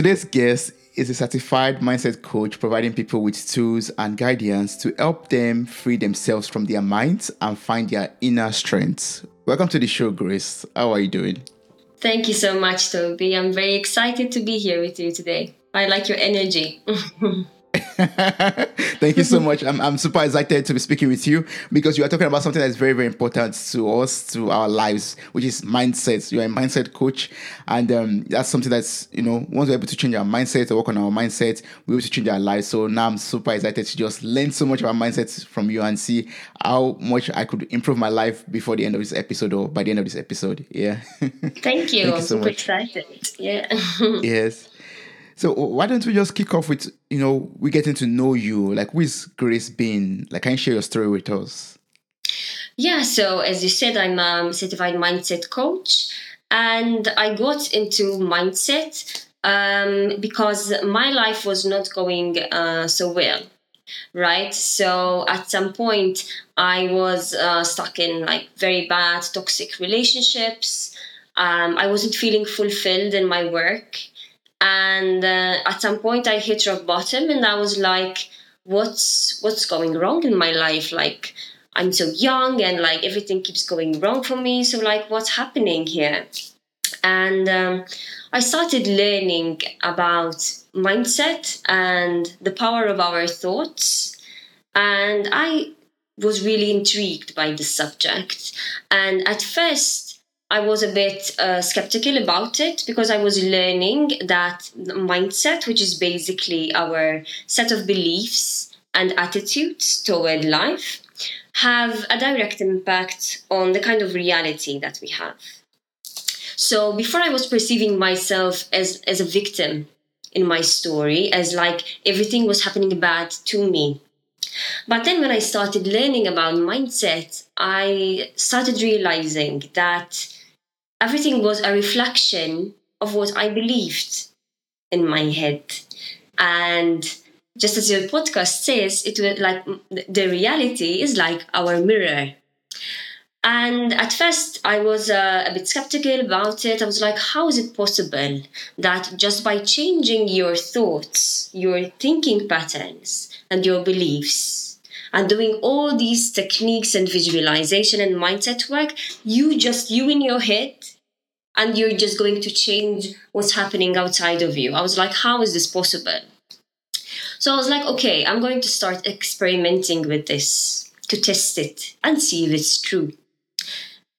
Today's guest is a certified mindset coach providing people with tools and guidance to help them free themselves from their minds and find their inner strength. Welcome to the show, Grace. How are you doing? Thank you so much, Toby. I'm very excited to be here with you today. I like your energy. Thank you so much. I'm, I'm super excited to be speaking with you because you are talking about something that's very, very important to us, to our lives, which is mindset. You're a mindset coach. And um, that's something that's, you know, once we're able to change our mindset or work on our mindset, we're able to change our lives. So now I'm super excited to just learn so much about mindset from you and see how much I could improve my life before the end of this episode or by the end of this episode. Yeah. Thank you. Thank you so I'm super much. excited. Yeah. yes. So why don't we just kick off with you know we getting to know you? Like who is Grace Bean? Like can you share your story with us? Yeah. So as you said, I'm a certified mindset coach, and I got into mindset um, because my life was not going uh, so well right so at some point i was uh, stuck in like very bad toxic relationships um, i wasn't feeling fulfilled in my work and uh, at some point i hit rock bottom and i was like what's what's going wrong in my life? Like i'm so young and like everything keeps going wrong for me. So like what's happening here? And um, i started learning about mindset and the power of our thoughts. And i was really intrigued by the subject. And at first I was a bit uh, skeptical about it because I was learning that mindset, which is basically our set of beliefs and attitudes toward life, have a direct impact on the kind of reality that we have. So before I was perceiving myself as, as a victim in my story, as like everything was happening bad to me. But then when I started learning about mindset, I started realizing that everything was a reflection of what I believed in my head. And just as your podcast says, it was like the reality is like our mirror. And at first, I was uh, a bit skeptical about it. I was like, how is it possible that just by changing your thoughts, your thinking patterns, and your beliefs, and doing all these techniques and visualization and mindset work, you just, you in your head, and you're just going to change what's happening outside of you. I was like, how is this possible? So I was like, okay, I'm going to start experimenting with this to test it and see if it's true.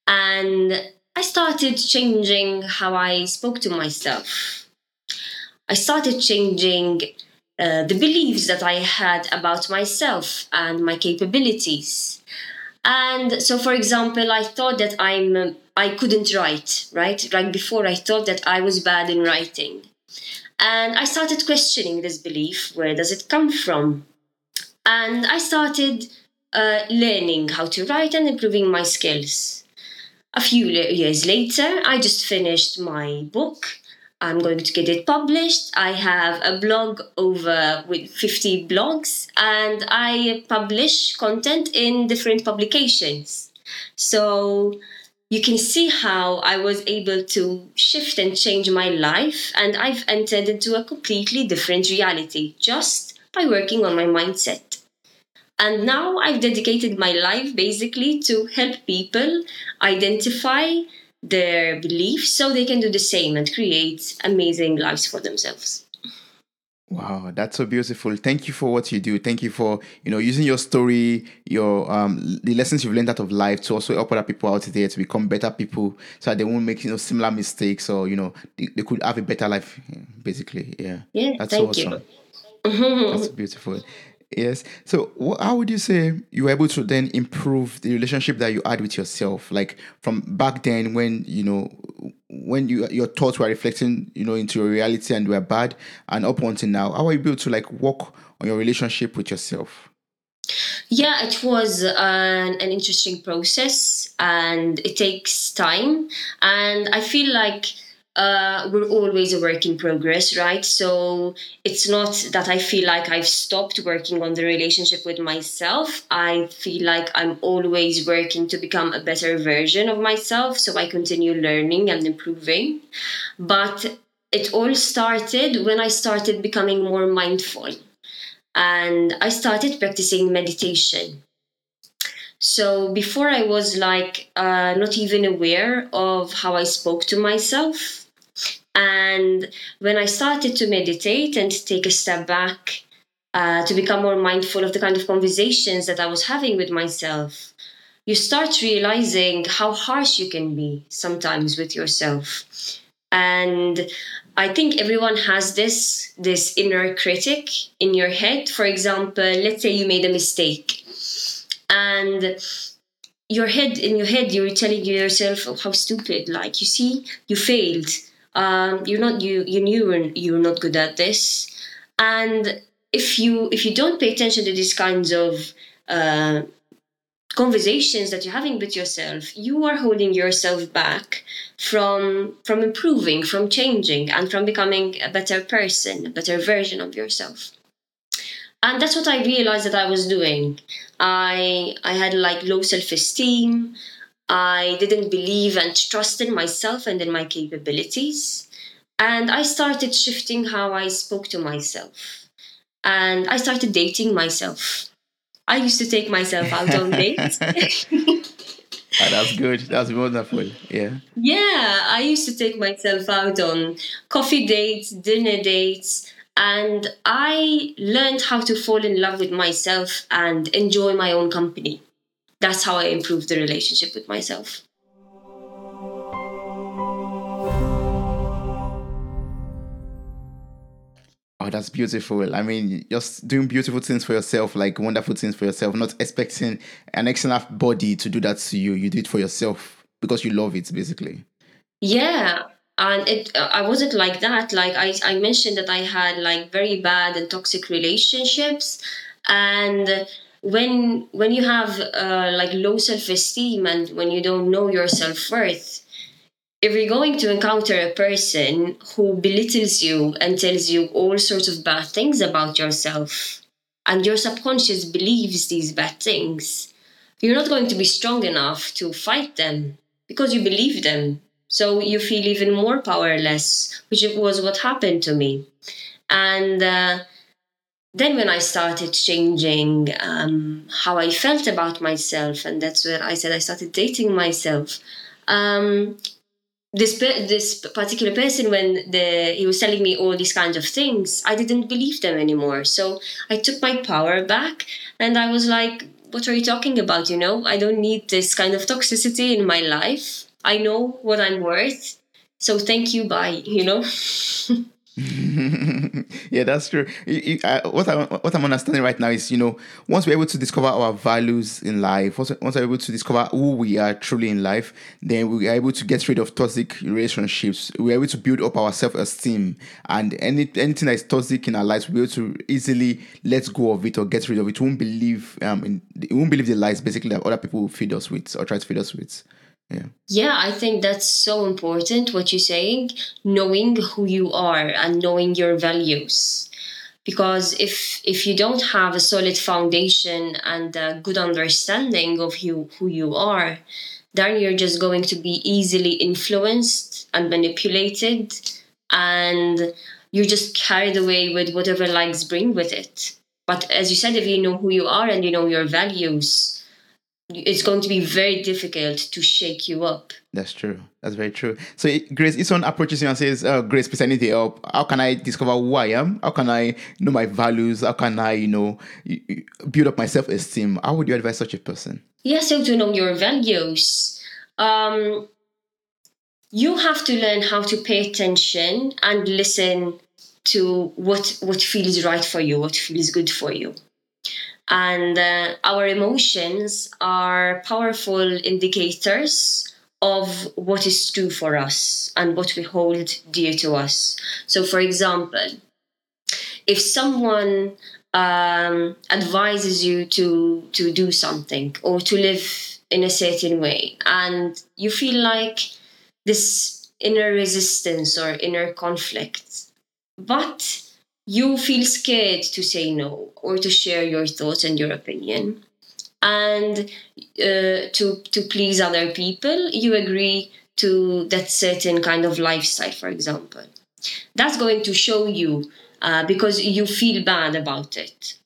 And I started changing how I spoke to myself. I started changing uh, the beliefs that I had about myself and my capabilities. And so, for example, I thought that I'm I couldn't write, right? Like before, I thought that I was bad in writing. And I started questioning this belief. Where does it come from? And I started uh, learning how to write and improving my skills. A few years later, I just finished my book I'm going to get it published. I have a blog over with 50 blogs and I publish content in different publications. So you can see how I was able to shift and change my life and I've entered into a completely different reality just by working on my mindset. And now I've dedicated my life basically to help people identify their beliefs so they can do the same and create amazing lives for themselves. Wow, that's so beautiful. Thank you for what you do. Thank you for, you know, using your story, your um the lessons you've learned out of life to also help other people out there to become better people so that they won't make, you know, similar mistakes or, you know, they, they could have a better life basically. Yeah. Yeah. That's thank awesome. You. that's beautiful. Yes. So, how would you say you were able to then improve the relationship that you had with yourself? Like from back then, when you know, when you your thoughts were reflecting, you know, into your reality and were bad, and up until now, how are you able to like work on your relationship with yourself? Yeah, it was an, an interesting process, and it takes time, and I feel like uh, we're always a work in progress, right? So it's not that I feel like I've stopped working on the relationship with myself. I feel like I'm always working to become a better version of myself. So I continue learning and improving. But it all started when I started becoming more mindful and I started practicing meditation. So before I was like uh, not even aware of how I spoke to myself. And when I started to meditate and take a step back uh, to become more mindful of the kind of conversations that I was having with myself, you start realizing how harsh you can be sometimes with yourself. And I think everyone has this this inner critic in your head. For example, let's say you made a mistake, and your head in your head you're telling yourself, "Oh, how stupid!" Like you see, you failed. Um, you're not you. You knew you're not good at this, and if you if you don't pay attention to these kinds of uh, conversations that you're having with yourself you are holding yourself back from from improving from changing and from becoming a better person a better version of yourself. And that's what i realized that i was doing. I i had like low self-esteem i didn't believe and trust in myself and in my capabilities and i started shifting how i spoke to myself and i started dating myself I used to take myself out on dates. Oh, that's good. That's wonderful. Yeah. Yeah, I used to take myself out on coffee dates, dinner dates, and I learned how to fall in love with myself and enjoy my own company. That's how I improved the relationship with myself. Oh, that's beautiful. I mean, just doing beautiful things for yourself, like wonderful things for yourself, not expecting an external body to do that to you. You do it for yourself because you love it, basically. Yeah. And it, I wasn't like that. Like I, I mentioned that I had like very bad and toxic relationships, and when when you have uh, like low self esteem and when you don't know your self worth, if you're going to encounter a person who belittles you and tells you all sorts of bad things about yourself, and your subconscious believes these bad things, you're not going to be strong enough to fight them because you believe them. So you feel even more powerless, which was what happened to me. And uh, then when I started changing um, how I felt about myself, and that's where I said I started dating myself. Um, this this particular person when the he was telling me all these kinds of things i didn't believe them anymore. So i took my power back and i was like what are you talking about you know? I don't need this kind of toxicity in my life. I know what i'm worth. So thank you bye you know yeah, that's true. I, what I what I'm understanding right now is, you know, once we're able to discover our values in life, once, once we're able to discover who we are truly in life, then we are able to get rid of toxic relationships. We're able to build up our self esteem, and any anything that is toxic in our lives, we're able to easily let go of it or get rid of it. We won't believe um, in, we won't believe the lies basically that other people feed us with or try to feed us with yeah. I think that's so important what you're saying knowing who you are and knowing your values. Because if if you don't have a solid foundation and a good understanding of you who you are then you're just going to be easily influenced and manipulated and you're just carried away with whatever likes bring with it. But as you said if you know who you are and you know your values it's going to be very difficult to shake you up. That's true. That's very true. So, Grace, if someone approaches you and says, oh, Grace, please, I need help. How can I discover who I am? How can I know my values? How can I, you know, build up my self esteem? How would you advise such a person? Yeah, so to know your values, um, you have to learn how to pay attention and listen to what what feels right for you, what feels good for you. And uh, our emotions are powerful indicators of what is true for us and what we hold dear to us. So, for example, if someone um, advises you to to do something or to live in a certain way, and you feel like this inner resistance or inner conflict, but you feel scared to say no or to share your thoughts and your opinion. And uh, to to please other people you agree to that certain kind of lifestyle for example. That's going to show you uh, because you feel bad about it.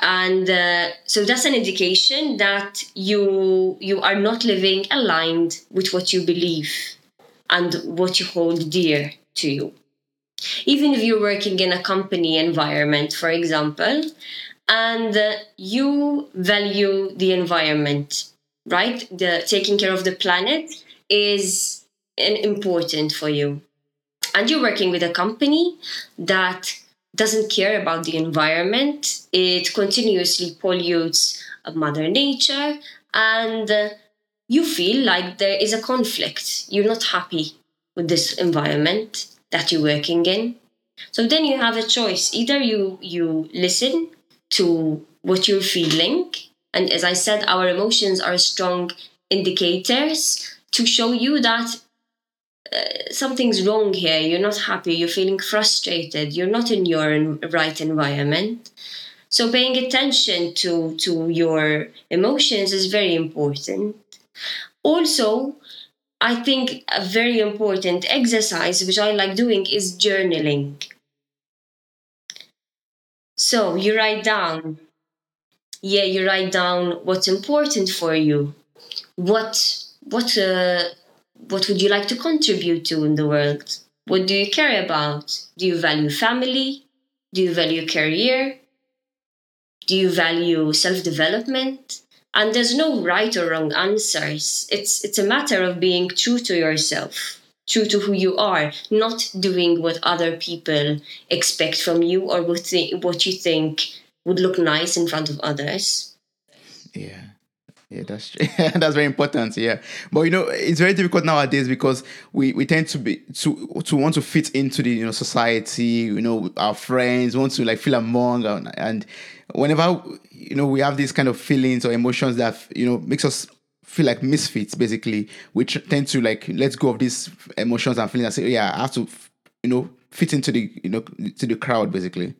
And uh, so that's an indication that you you are not living aligned with what you believe and what you hold dear to you even if you're working in a company environment for example and uh, you value the environment right? The taking care of the planet is an important for you. And you're working with a company that doesn't care about the environment, it continuously pollutes Mother Nature, and uh, you feel like there is a conflict. You're not happy with this environment that you're working in. So then you have a choice. Either you you listen to what you're feeling, and as I said, our emotions are strong indicators to show you that uh, something's wrong here. You're not happy. You're feeling frustrated. You're not in your right environment. So paying attention to to your emotions is very important. Also, I think a very important exercise which I like doing is journaling. So you write down, yeah, you write down what's important for you, what what uh, what would you like to contribute to in the world? What do you care about? Do you value family? Do you value career? Do you value self development? And there's no right or wrong answers. It's, it's a matter of being true to yourself, true to who you are, not doing what other people expect from you or what, th- what you think would look nice in front of others. Yeah. Yeah, that's true. that's very important. Yeah, but you know, it's very difficult nowadays because we, we tend to be to to want to fit into the you know society. You know, our friends want to like feel among, and, and whenever you know we have these kind of feelings or emotions that you know makes us feel like misfits. Basically, we tend to like let go of these emotions and feelings and say, oh, yeah, I have to you know fit into the you know to the crowd. Basically.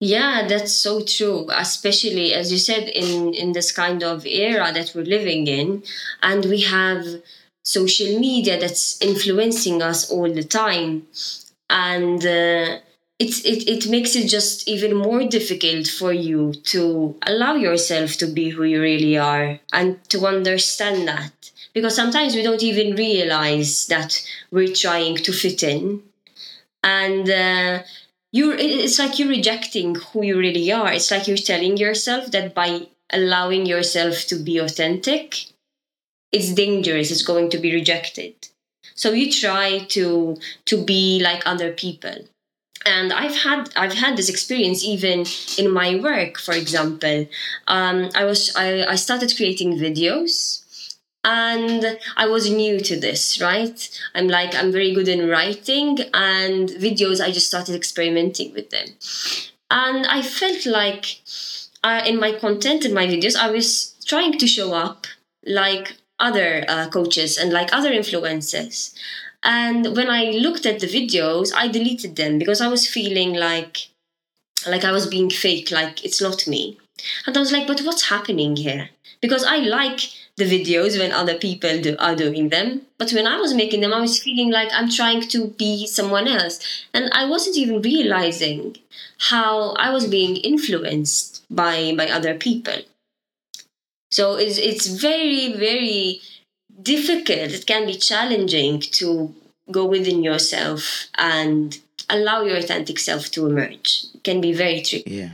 Yeah, that's so true. Especially as you said in in this kind of era that we're living in, and we have social media that's influencing us all the time, and uh, it, it it makes it just even more difficult for you to allow yourself to be who you really are and to understand that because sometimes we don't even realize that we're trying to fit in and. Uh, you it's like you're rejecting who you really are. It's like you're telling yourself that by allowing yourself to be authentic it's dangerous. It's going to be rejected. So you try to to be like other people. And i've had i've had this experience even in my work for example. Um, i was I, I started creating videos and I was new to this, right? I'm like, I'm very good in writing and videos, I just started experimenting with them. And I felt like uh, in my content, in my videos, I was trying to show up like other uh, coaches and like other influencers. And when I looked at the videos, I deleted them because I was feeling like like I was being fake, like it's not me. And I was like, but what's happening here? Because I like the videos when other people do, are doing them. But when I was making them, I was feeling like I'm trying to be someone else. And I wasn't even realizing how I was being influenced by, by other people. So it's, it's very, very difficult. It can be challenging to go within yourself and allow your authentic self to emerge. It can be very tricky. Yeah.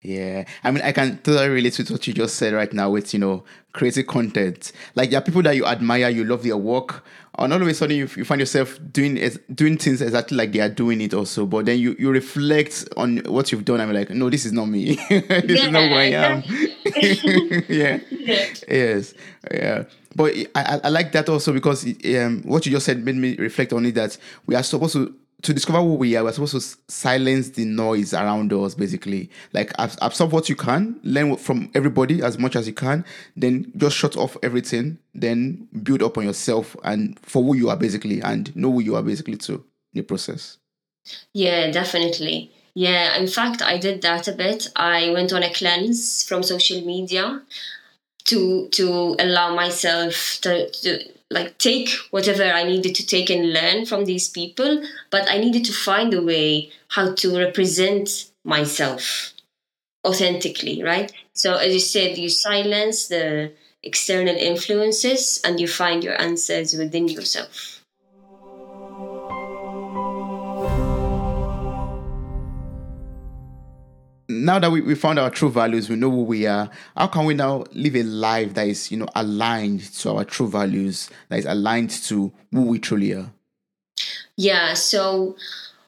Yeah, I mean, I can totally relate to what you just said right now with you know creating content. Like there are people that you admire, you love their work, and all of a sudden you, you find yourself doing doing things exactly like they are doing it also. But then you you reflect on what you've done. I'm like, no, this is not me. this yeah, is not who I am. yeah. yeah. Yes. Yeah. But I, I like that also because um, what you just said made me reflect on it that we are supposed to to discover who we are, we're supposed to silence the noise around us, basically. Like absorb what you can, learn from everybody as much as you can, then just shut off everything, then build up on yourself and for who you are, basically, and know who you are, basically, too, in the process. Yeah, definitely. Yeah, in fact, I did that a bit. I went on a cleanse from social media to to allow myself to, to like take whatever I needed to take and learn from these people, but I needed to find a way how to represent myself authentically, right? So as you said, you silence the external influences and you find your answers within yourself. Now that we, we found our true values, we know who we are. How can we now live a life that is, you know, aligned to our true values, that is aligned to who we truly are? Yeah. So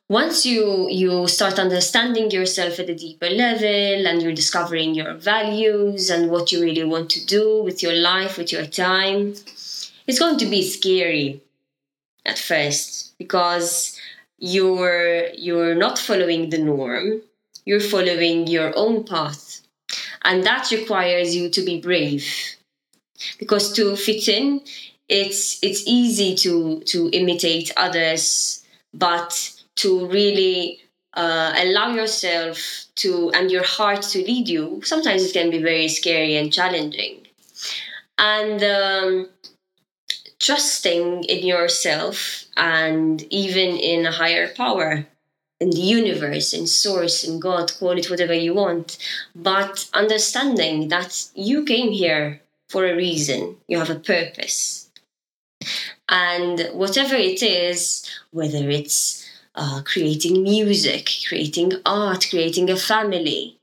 once you you start understanding yourself at a deeper level and you're discovering your values and what you really want to do with your life, with your time, it's going to be scary at first because you're you're not following the norm you're following your own path. And that requires you to be brave. Because to fit in, it's it's easy to to imitate others, but to really uh, allow yourself to and your heart to lead you, sometimes it can be very scary and challenging. And um, trusting in yourself and even in a higher power in the universe, in source, in God, call it whatever you want, but understanding that you came here for a reason, you have a purpose. And whatever it is, whether it's uh, creating music, creating art, creating a family,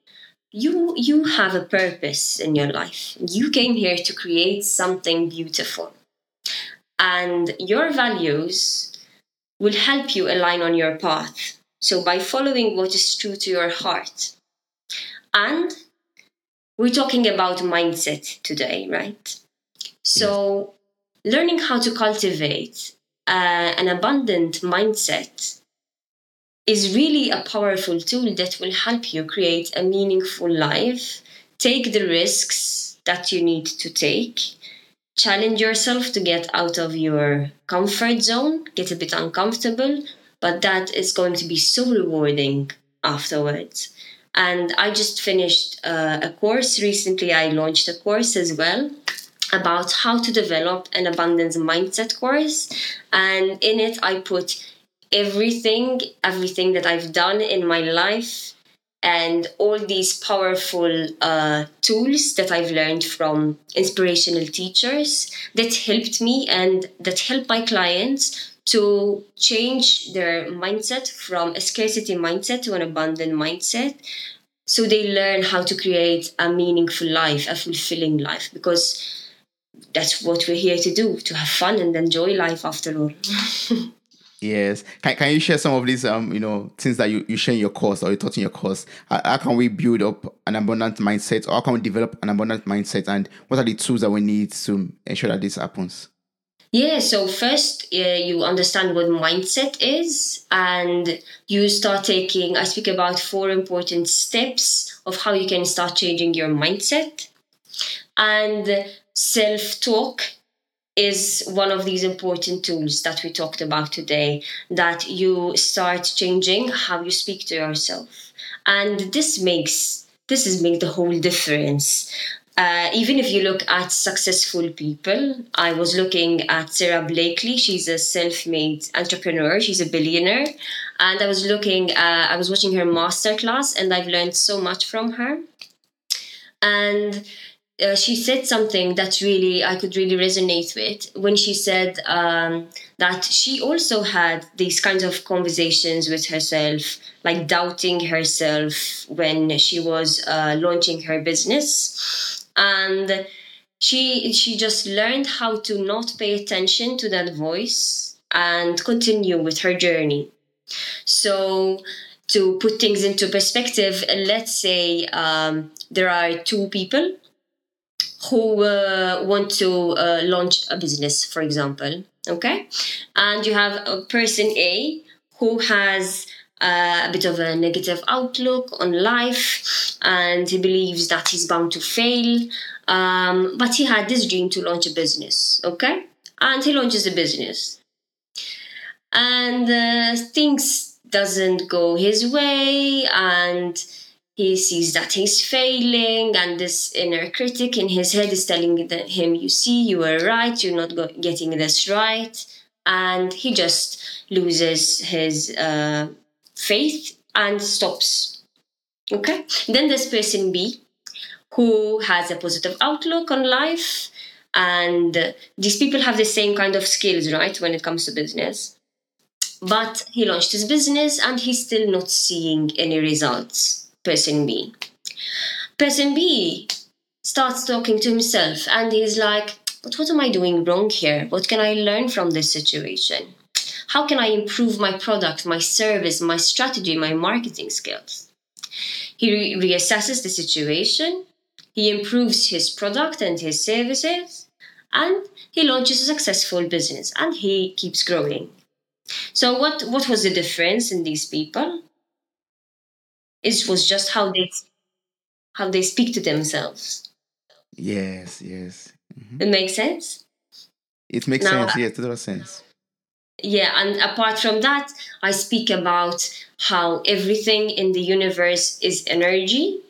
you you have a purpose in your life. You came here to create something beautiful. And your values will help you align on your path so, by following what is true to your heart. And we're talking about mindset today, right? So, learning how to cultivate uh, an abundant mindset is really a powerful tool that will help you create a meaningful life, take the risks that you need to take, challenge yourself to get out of your comfort zone, get a bit uncomfortable, but that is going to be so rewarding afterwards. And I just finished uh, a course recently. I launched a course as well about how to develop an abundance mindset course. And in it, I put everything, everything that I've done in my life and all these powerful uh, tools that I've learned from inspirational teachers that helped me and that help my clients to change their mindset from a scarcity mindset to an abundant mindset. So they learn how to create a meaningful life a fulfilling life because that's what we're here to do to have fun and enjoy life after all. Yes. Can, can you share some of these um you know things that you, you share in your course or you taught in your course? How, how can we build up an abundant mindset or how can we develop an abundant mindset? And what are the tools that we need to ensure that this happens yeah, so first uh, you understand what mindset is, and you start taking. I speak about four important steps of how you can start changing your mindset. And self talk is one of these important tools that we talked about today that you start changing how you speak to yourself. And this makes this is make the whole difference uh, even if you look at successful people, I was looking at Sara Blakely. She's a self-made entrepreneur. She's a billionaire, and I was looking. Uh, I was watching her masterclass, and I've learned so much from her. And uh, she said something that really I could really resonate with when she said um, that she also had these kinds of conversations with herself, like doubting herself when she was uh, launching her business and she she just learned how to not pay attention to that voice and continue with her journey. So to put things into perspective let's say um, there are two people who uh, want to uh, launch a business for example okay? And you have a person a who has uh, a bit of a negative outlook on life and he believes that he's bound to fail. Um, but he had this dream to launch a business, okay? And he launches a business. And uh, things doesn't go his way and he sees that he's failing and this inner critic in his head is telling him you see you were right you're not getting this right and he just loses his uh, faith and stops okay then there's person b who has a positive outlook on life and these people have the same kind of skills right when it comes to business but he launched his business and he's still not seeing any results person B. Person B starts talking to himself and he's like, But what am I doing wrong here? What can I learn from this situation? How can I improve my product, my service, my strategy, my marketing skills? He re- reassesses the situation, he improves his product and his services, and he launches a successful business and he keeps growing. So, what, what was the difference in these people? It was just how they how they speak to themselves. Yes, yes. Mm-hmm. It makes sense. It makes now, sense. Yes, total sense. Yeah, and apart from that, I speak about how everything in the universe is energy.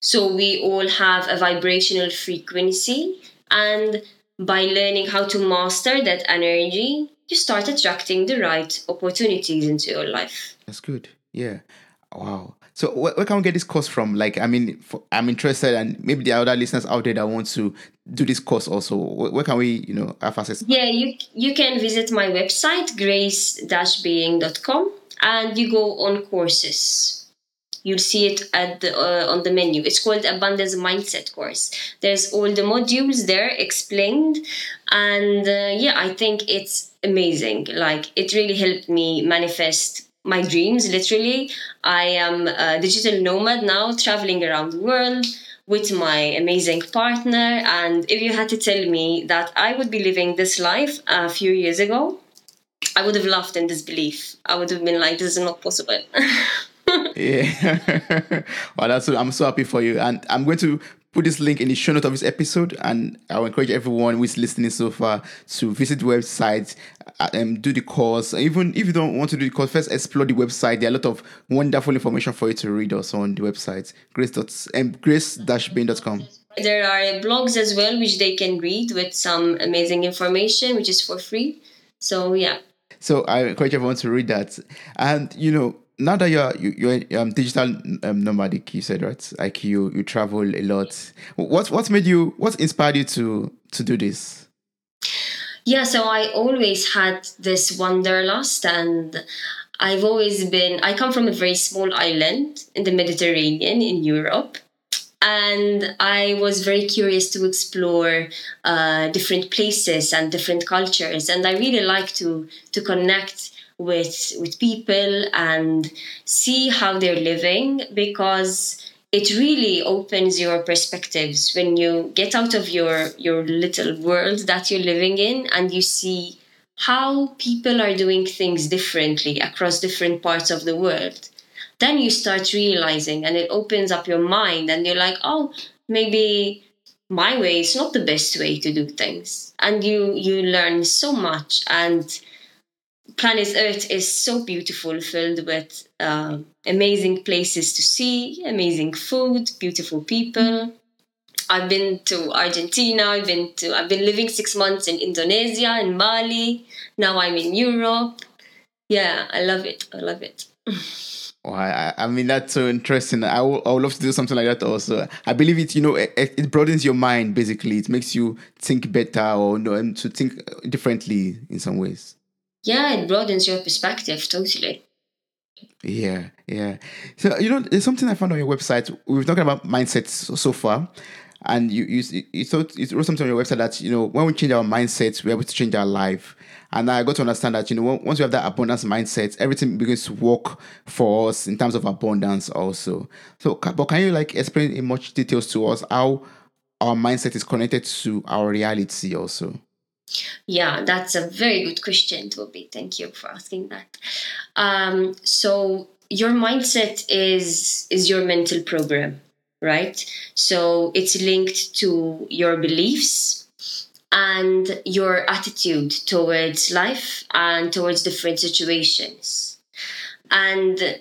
So we all have a vibrational frequency, and by learning how to master that energy, you start attracting the right opportunities into your life. That's good. Yeah. Wow. So where, where, can we get this course from? Like, I mean, for, I'm interested, and maybe there are other listeners out there that want to do this course also. Where, where can we, you know, have access? Yeah, you you can visit my website grace-being.com and you go on courses. You'll see it at the, uh, on the menu. It's called Abundance Mindset course. There's all the modules there explained, and uh, yeah, I think it's amazing. Like, it really helped me manifest my dreams literally. I am a digital nomad now traveling around the world with my amazing partner. And if you had to tell me that i would be living this life a few years ago i would have laughed in disbelief. I would have been like this is not possible. Yeah. Well that's i'm so happy for you. And i'm going to put this link in the show note of this episode and i'll encourage everyone who is listening so far to visit the website and uh, um, do the course. Even if you don't want to do the course first explore the website. There are a lot of wonderful information for you to read also on the website grace um, grace-being.com there are blogs as well which they can read with some amazing information which is for free. So yeah. So i encourage everyone to read that. And you know now that you're you're um, digital um, nomadic, you said right, like you you travel a lot. What what made you? What inspired you to to do this? Yeah, so I always had this wanderlust, and I've always been. I come from a very small island in the Mediterranean in Europe, and I was very curious to explore uh, different places and different cultures, and I really like to to connect with with people and see how they're living because it really opens your perspectives when you get out of your your little world that you're living in and you see how people are doing things differently across different parts of the world. Then you start realizing and it opens up your mind and you're like oh maybe my way is not the best way to do things. And you you learn so much and planet Earth is so beautiful, filled with uh, amazing places to see, amazing food, beautiful people. I've been to Argentina. I've been to. I've been living six months in Indonesia in Bali. Now I'm in Europe. Yeah, I love it. I love it. Well, I, I mean that's so interesting. I would, I would love to do something like that also. I believe it. You know, it, it broadens your mind. Basically, it makes you think better or you know, to think differently in some ways yeah, it broadens your perspective totally. Yeah, yeah. So you know, there's something I found on your website. We were talking about mindsets so, so far, and you you you thought you wrote something on your website that you know when we change our mindsets, we're able to change our life. And I got to understand that you know once we have that abundance mindset, everything begins to work for us in terms of abundance also. So, but can you like explain in much details to us how our mindset is connected to our reality also? Yeah, that's a very good question, Toby. Thank you for asking that. Um, so your mindset is is your mental program, right? So it's linked to your beliefs and your attitude towards life and towards different situations. And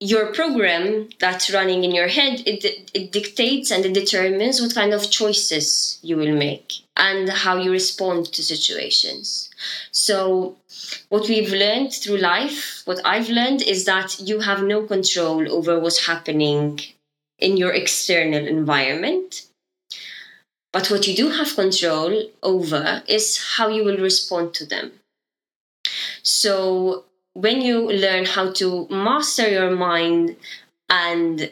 your program that's running in your head it, it dictates and it determines what kind of choices you will make and how you respond to situations. So what we've learned through life what i've learned is that you have no control over what's happening in your external environment. But what you do have control over is how you will respond to them. So when you learn how to master your mind and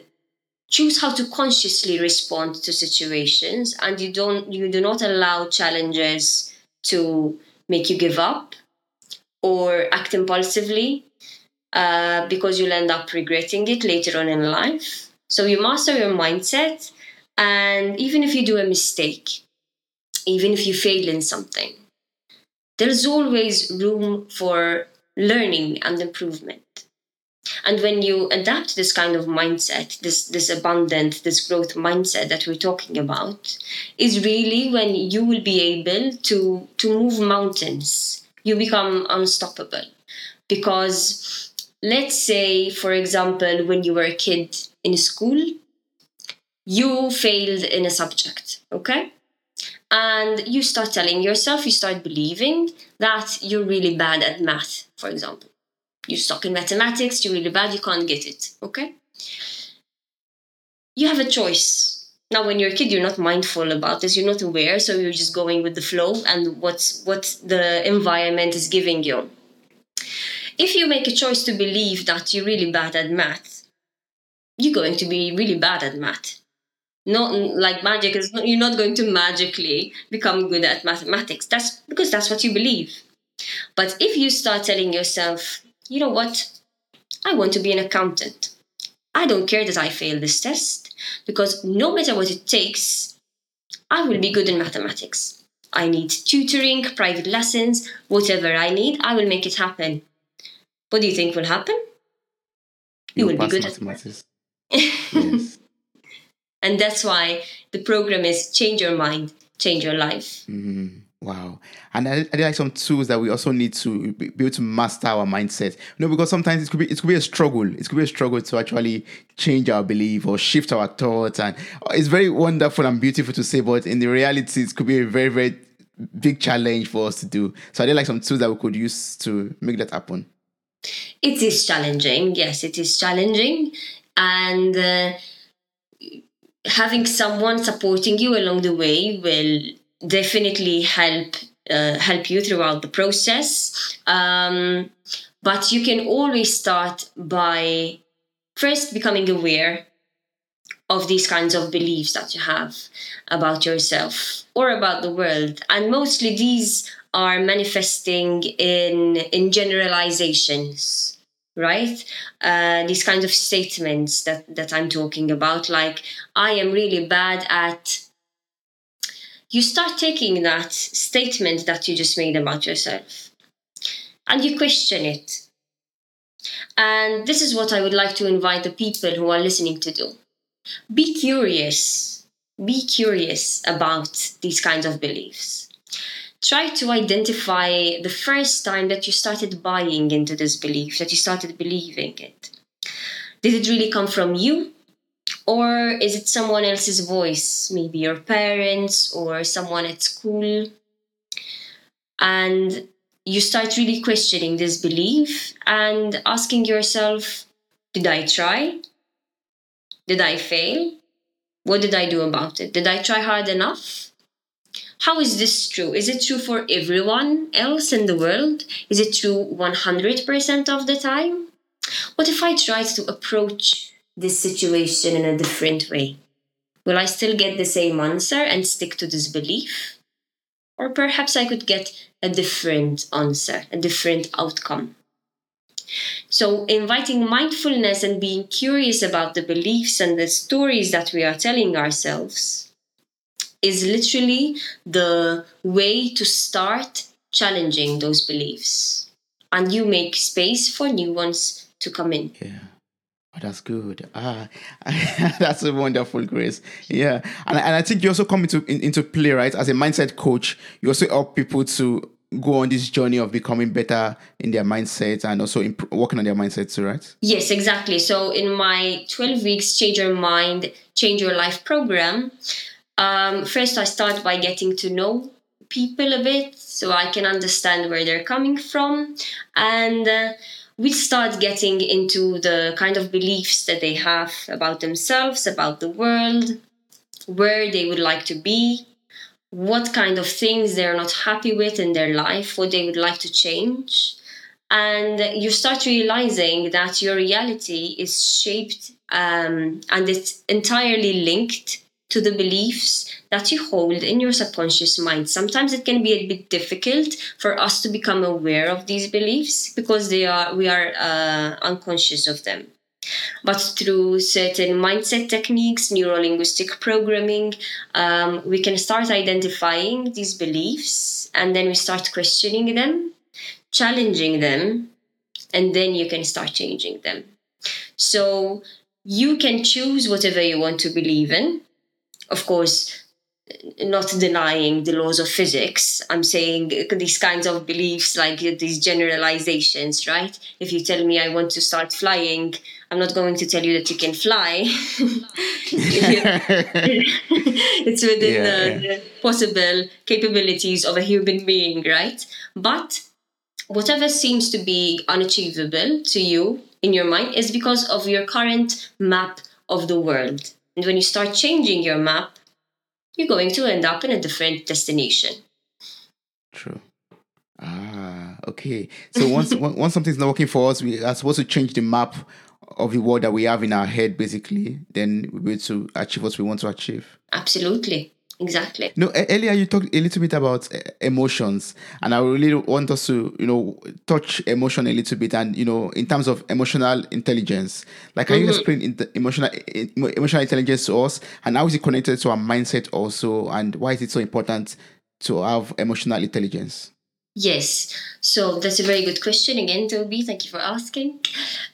choose how to consciously respond to situations and you don't you do not allow challenges to make you give up or act impulsively uh, because you'll end up regretting it later on in life. So you master your mindset and even if you do a mistake even if you fail in something there's always room for learning and improvement. And when you adapt this kind of mindset, this, this abundant, this growth mindset that we're talking about, is really when you will be able to, to move mountains. You become unstoppable. Because let's say, for example, when you were a kid in school, you failed in a subject, okay? And you start telling yourself, you start believing that you're really bad at math, for example. You suck in mathematics, you're really bad, you can't get it, okay? You have a choice. Now, when you're a kid, you're not mindful about this, you're not aware, so you're just going with the flow and what's what the environment is giving you. If you make a choice to believe that you're really bad at math, you're going to be really bad at math not like magic is you're not going to magically become good at mathematics. That's because that's what you believe. But if you start telling yourself you know what? I want to be an accountant. I don't care that i fail this test because no matter what it takes i will be good in mathematics. I need tutoring private lessons whatever i need i will make it happen. What do you think will happen? You, you will be good mathematics. at yes and that's why the program is change your mind change your life. Mm, wow. And are there like some tools that we also need to be able to master our mindset. You know because sometimes it could be it could be a struggle. It could be a struggle to actually change our belief or shift our thoughts. And it's very wonderful and beautiful to say but in the reality it could be a very very big challenge for us to do. So I like some tools that we could use to make that happen. It is challenging. Yes it is challenging. And uh, having someone supporting you along the way will definitely help uh, help you throughout the process. Um, but you can always start by first becoming aware of these kinds of beliefs that you have about yourself or about the world and mostly these are manifesting in in generalizations right? Uh, these kinds of statements that that i'm talking about like i am really bad at you start taking that statement that you just made about yourself and you question it. And this is what i would like to invite the people who are listening to do. Be curious. Be curious about these kinds of beliefs try to identify the first time that you started buying into this belief, that you started believing it. Did it really come from you? Or is it someone else's voice, maybe your parents or someone at school? And you start really questioning this belief and asking yourself Did I try? Did I fail? What did I do about it? Did I try hard enough? How is this true? Is it true for everyone else in the world? Is it true 100% of the time? What if I tried to approach this situation in a different way? Will I still get the same answer and stick to this belief? Or perhaps I could get a different answer, a different outcome. So, inviting mindfulness and being curious about the beliefs and the stories that we are telling ourselves is literally the way to start challenging those beliefs. And you make space for new ones to come in. Yeah. Oh, that's good. Ah, that's a wonderful grace. Yeah, and and I think you also come into in, into play right as a mindset coach. You also help people to go on this journey of becoming better in their mindset and also imp- working on their mindset too, right? Yes, exactly. So in my 12 weeks Change Your Mind, Change Your Life program, um, first I start by getting to know people a bit so I can understand where they're coming from. And uh, we start getting into the kind of beliefs that they have about themselves, about the world, where they would like to be, what kind of things they're not happy with in their life, what they would like to change. And you start realizing that your reality is shaped um, and it's entirely linked to the beliefs that you hold in your subconscious mind. Sometimes it can be a bit difficult for us to become aware of these beliefs because they are we are uh, unconscious of them. But through certain mindset techniques, neuro linguistic programming, um, we can start identifying these beliefs and then we start questioning them, challenging them, and then you can start changing them. So you can choose whatever you want to believe in. Of course, not denying the laws of physics. I'm saying these kinds of beliefs, like these generalizations, right? If you tell me I want to start flying, I'm not going to tell you that you can fly. it's within yeah, the, yeah. the possible capabilities of a human being, right? But whatever seems to be unachievable to you in your mind is because of your current map of the world. And when you start changing your map, you're going to end up in a different destination. True. Ah, okay. So once once something's not working for us, we are supposed to change the map of the world that we have in our head, basically. Then we're able to achieve what we want to achieve. Absolutely exactly no earlier you talked a little bit about uh, emotions and i really want us to you know touch emotion a little bit and you know in terms of emotional intelligence like can mm-hmm. you explain in emotional emotional intelligence to us and how is it connected to our mindset also and why is it so important to have emotional intelligence Yes, so that's a very good question again, Toby. Thank you for asking.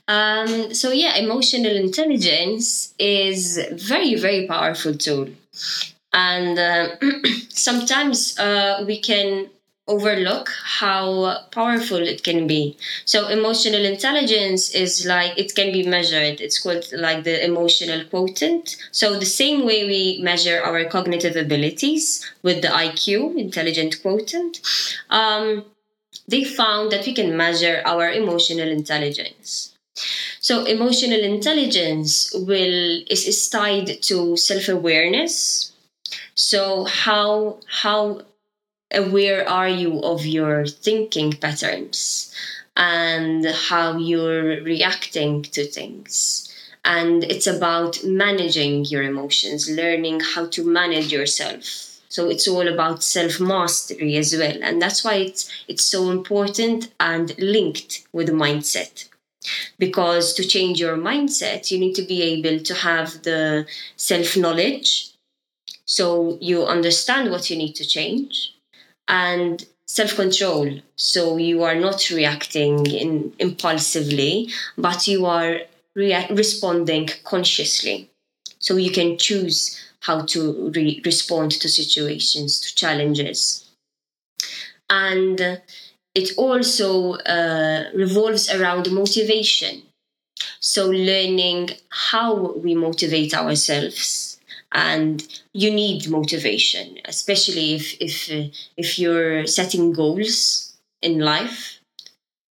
Um, so yeah, emotional intelligence is very very powerful tool and uh, sometimes uh, we can overlook how powerful it can be. So emotional intelligence is like it can be measured. It's called like the emotional quotient. So the same way we measure our cognitive abilities with the iq intelligent quotient um, they found that we can measure our emotional intelligence. So emotional intelligence will is, is tied to self-awareness so how how aware are you of your thinking patterns and how you're reacting to things? And it's about managing your emotions, learning how to manage yourself. So it's all about self mastery as well. And that's why it's, it's so important and linked with mindset. Because to change your mindset, you need to be able to have the self knowledge so you understand what you need to change and self control. So you are not reacting in, impulsively, but you are rea- responding consciously. So you can choose how to re- respond to situations, to challenges. And it also uh, revolves around motivation. So learning how we motivate ourselves and you need motivation especially if if if you're setting goals in life.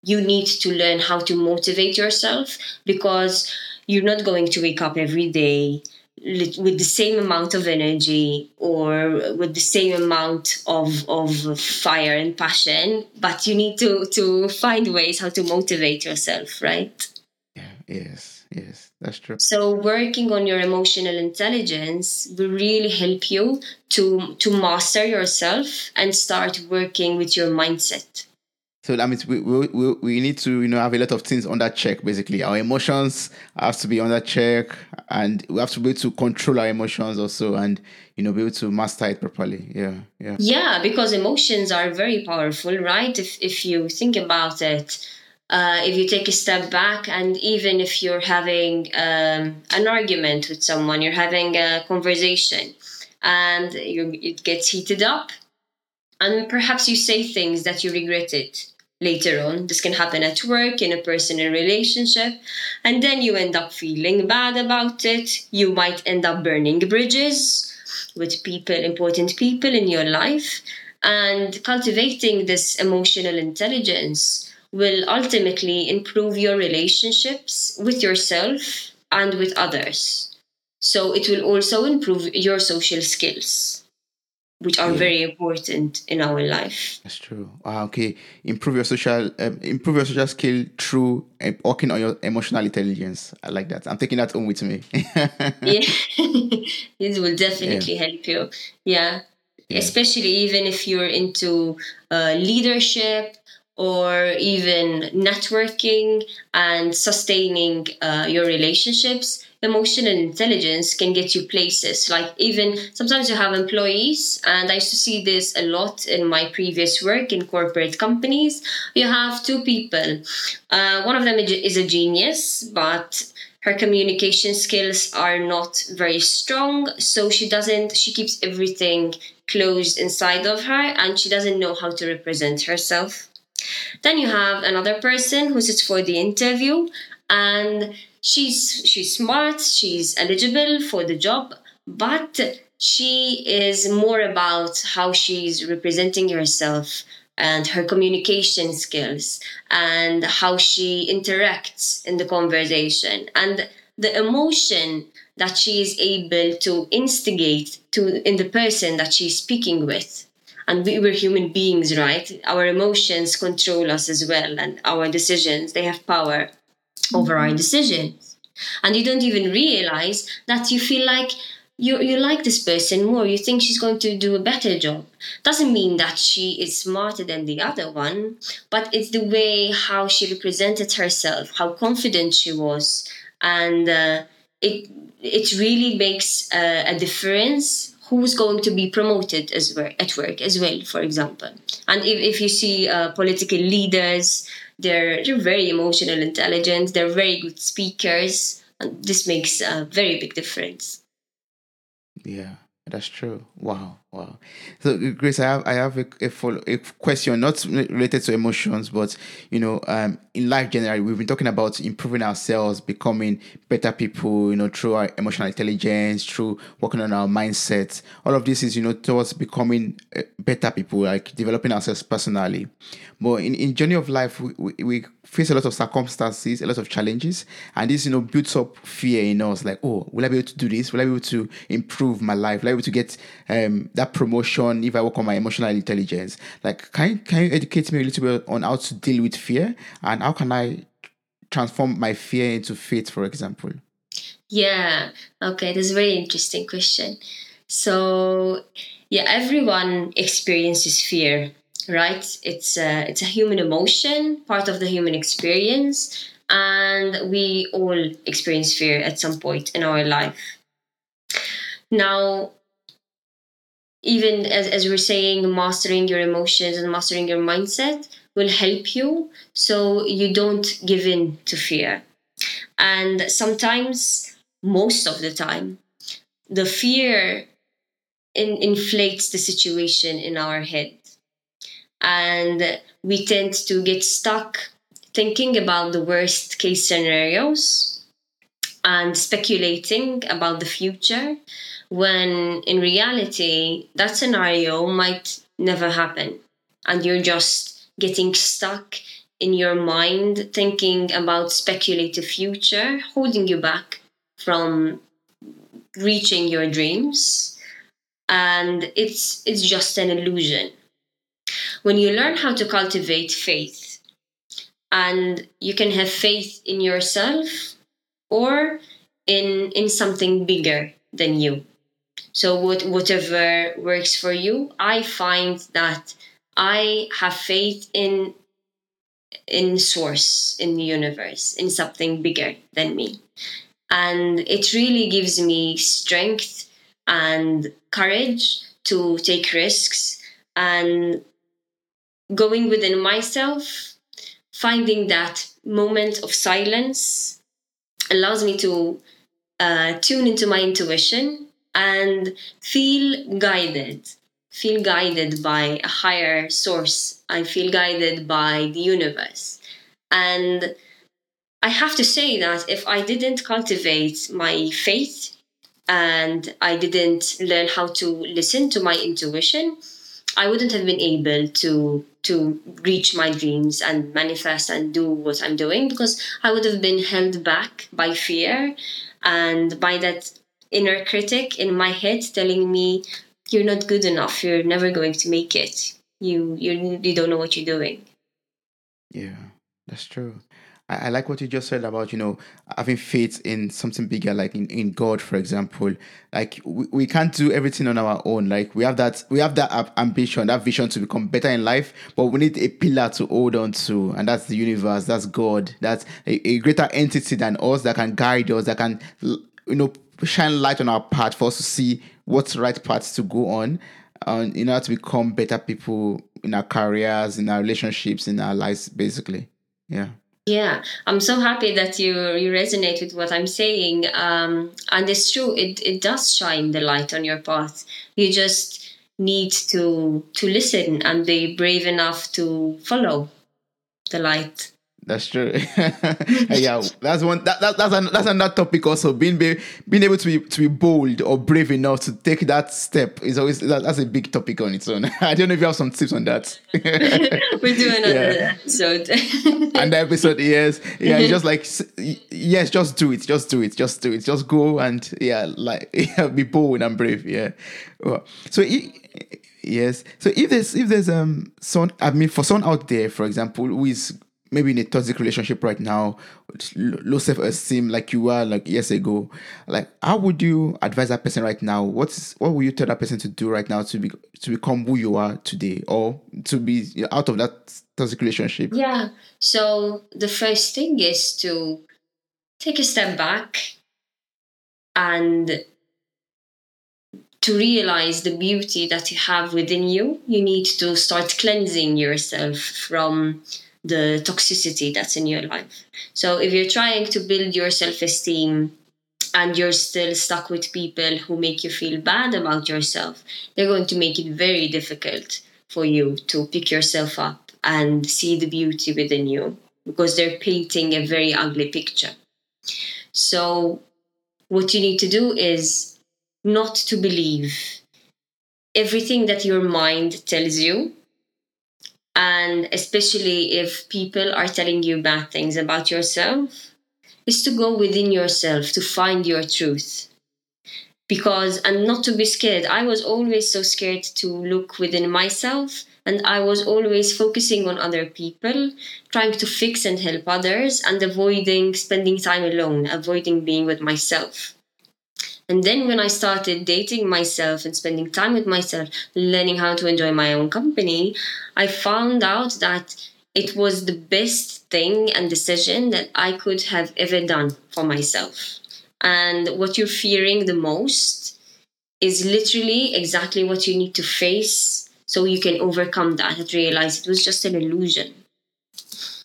You need to learn how to motivate yourself because you're not going to wake up every day with the same amount of energy or with the same amount of, of fire and passion but you need to to find ways how to motivate yourself right? Yeah yes yes that's true. So working on your emotional intelligence will really help you to to master yourself and start working with your mindset. So that means we, we, we, we need to you know have a lot of things under check. Basically, our emotions have to be under check, and we have to be able to control our emotions also, and you know be able to master it properly. Yeah, yeah. Yeah, because emotions are very powerful, right? If if you think about it uh, if you take a step back and even if you're having um, an argument with someone you're having a conversation and it gets heated up and perhaps you say things that you regretted later on. This can happen at work, in a personal relationship, and then you end up feeling bad about it. You might end up burning bridges with people, important people in your life, and cultivating this emotional intelligence will ultimately improve your relationships with yourself and with others. So it will also improve your social skills which are yeah. very important in our life. That's true. Ah, okay. Improve your social, um, improve your social skill through uh, working on your emotional intelligence. I like that. I'm taking that home with me. yeah, it will definitely yeah. help you. Yeah. yeah. especially even if you're into uh, leadership or even networking and sustaining uh, your relationships emotional intelligence can get you places. Like even sometimes you have employees, and I used to see this a lot in my previous work in corporate companies. You have two people. Uh, one of them is a genius, but her communication skills are not very strong so she doesn't she keeps everything closed inside of her and she doesn't know how to represent herself then you have another person who sits for the interview and she's she's smart she's eligible for the job but she is more about how she's representing herself and her communication skills and how she interacts in the conversation and the emotion that she is able to instigate to in the person that she's speaking with and we were human beings right our emotions control us as well and our decisions they have power over our mm-hmm. decisions. And you don't even realize that you feel like you, you like this person more, you think she's going to do a better job. Doesn't mean that she is smarter than the other one, but it's the way how she represented herself, how confident she was, and uh, it it really makes uh, a difference who's going to be promoted as work, at work as well, for example. And if, if you see uh, political leaders they're, they're very emotional intelligent. They're very good speakers. And this makes a very big difference. Yeah, that's true. Wow, wow. So, Grace, I have I have a, a, follow, a question not related to emotions, but you know, um, in life generally, we've been talking about improving ourselves, becoming better people. You know, through our emotional intelligence, through working on our mindset. All of this is you know towards becoming uh, better people, like developing ourselves personally. But in, in journey of life, we, we, we, face a lot of circumstances, a lot of challenges, and this, you know, builds up fear in us. Like, oh, will I be able to do this? Will I be able to improve my life? Will I be able to get um, that promotion if I work on my emotional intelligence? Like, can can you educate me a little bit on how to deal with fear and how can I transform my fear into faith, for example? Yeah. Okay, that's a very interesting question. So, yeah, everyone experiences fear right? It's a, it's a human emotion, part of the human experience, and we all experience fear at some point in our life. Now, even as, as we're saying, mastering your emotions and mastering your mindset will help you so you don't give in to fear. And sometimes, most of the time, the fear in, inflates the situation in our head and we tend to get stuck thinking about the worst case scenarios and speculating about the future when in reality that scenario might never happen. And you're just getting stuck in your mind thinking about speculative future holding you back from reaching your dreams. And it's it's just an illusion. When you learn how to cultivate faith and you can have faith in yourself or in in something bigger than you so what, whatever works for you i find that i have faith in in source in the universe in something bigger than me. And it really gives me strength and courage to take risks and going within myself, finding that moment of silence allows me to uh, tune into my intuition and feel guided feel guided by a higher source. I feel guided by the universe. And I have to say that if I didn't cultivate my faith and I didn't learn how to listen to my intuition, I wouldn't have been able to to reach my dreams and manifest and do what I'm doing because I would have been held back by fear and by that inner critic in my head telling me you're not good enough. You're never going to make it. You you you don't know what you're doing. Yeah that's true. I, I like what you just said about, you know, having faith in something bigger, like in, in God, for example. Like we, we can't do everything on our own. Like we have that we have that ambition, that vision to become better in life, but we need a pillar to hold on to, and that's the universe, that's God, that's a, a greater entity than us that can guide us, that can you know shine light on our path for us to see what's the right path to go on and in order to become better people in our careers, in our relationships, in our lives, basically. Yeah. Yeah, I'm so happy that you you resonate with what I'm saying. Um, and it's true, it, it does shine the light on your path. You just need to to listen and be brave enough to follow the light. That's true. yeah, that's one. That, that, that's an, that's another topic. Also, being be, being able to be to be bold or brave enough to take that step is always that, that's a big topic on its own. I don't know if you have some tips on that. we do another yeah. episode. and the episode, yes, yeah, just like yes, just do it, just do it, just do it, just go and yeah, like yeah, be bold and brave. Yeah. So. yes. So if there's if there's um someone I mean for someone out there, for example, who is maybe in a toxic relationship right now, low self esteem like you were like years ago, like how would you advise that person right now? What's what would you tell that person to do right now to be to become who you are today, or to be out of that toxic relationship? Yeah. So the first thing is to take a step back and to realize the beauty that you have within you. You need to start cleansing yourself from the toxicity that's in your life. So if you're trying to build your self esteem and you're still stuck with people who make you feel bad about yourself, they're going to make it very difficult for you to pick yourself up and see the beauty within you because they're painting a very ugly picture. So, what you need to do is not to believe everything that your mind tells you and especially if people are telling you bad things about yourself, is to go within yourself to find your truth. Because, and not to be scared, I was always so scared to look within myself, and I was always focusing on other people, trying to fix and help others, and avoiding spending time alone, avoiding being with myself. And then when I started dating myself and spending time with myself, learning how to enjoy my own company, I found out that it was the best thing and decision that I could have ever done for myself. And what you're fearing the most is literally exactly what you need to face so you can overcome that and realize it was just an illusion.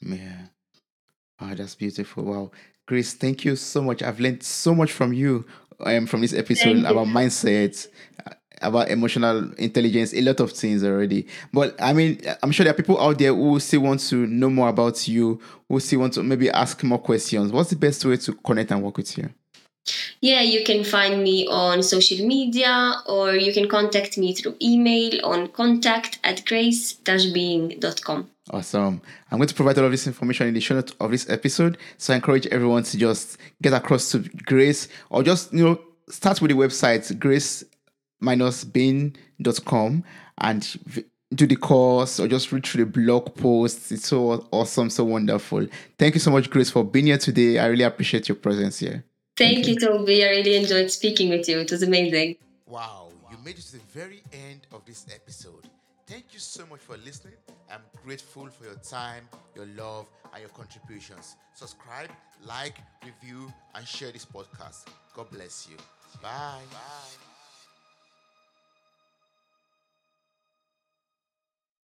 Yeah. Oh, that's beautiful. Wow. Grace, thank you so much. I've learned so much from you um, from this episode Thank about you. mindset, about emotional intelligence, a lot of things already. But I mean, I'm sure there are people out there who still want to know more about you, who still want to maybe ask more questions. What's the best way to connect and work with you? Yeah, you can find me on social media or you can contact me through email on contact at grace-being.com. Awesome. I'm going to provide all of this information in the show notes of this episode. So I encourage everyone to just get across to Grace or just, you know, start with the website grace-being.com and do the course or just read through the blog posts. It's so awesome, so wonderful. Thank you so much, Grace, for being here today. I really appreciate your presence here. Thank, Thank you, Toby. I really enjoyed speaking with you. It was amazing. Wow, you made it to the very end of this episode. Thank you so much for listening. I'm grateful for your time, your love, and your contributions. Subscribe, like, review, and share this podcast. God bless you. Bye. Bye.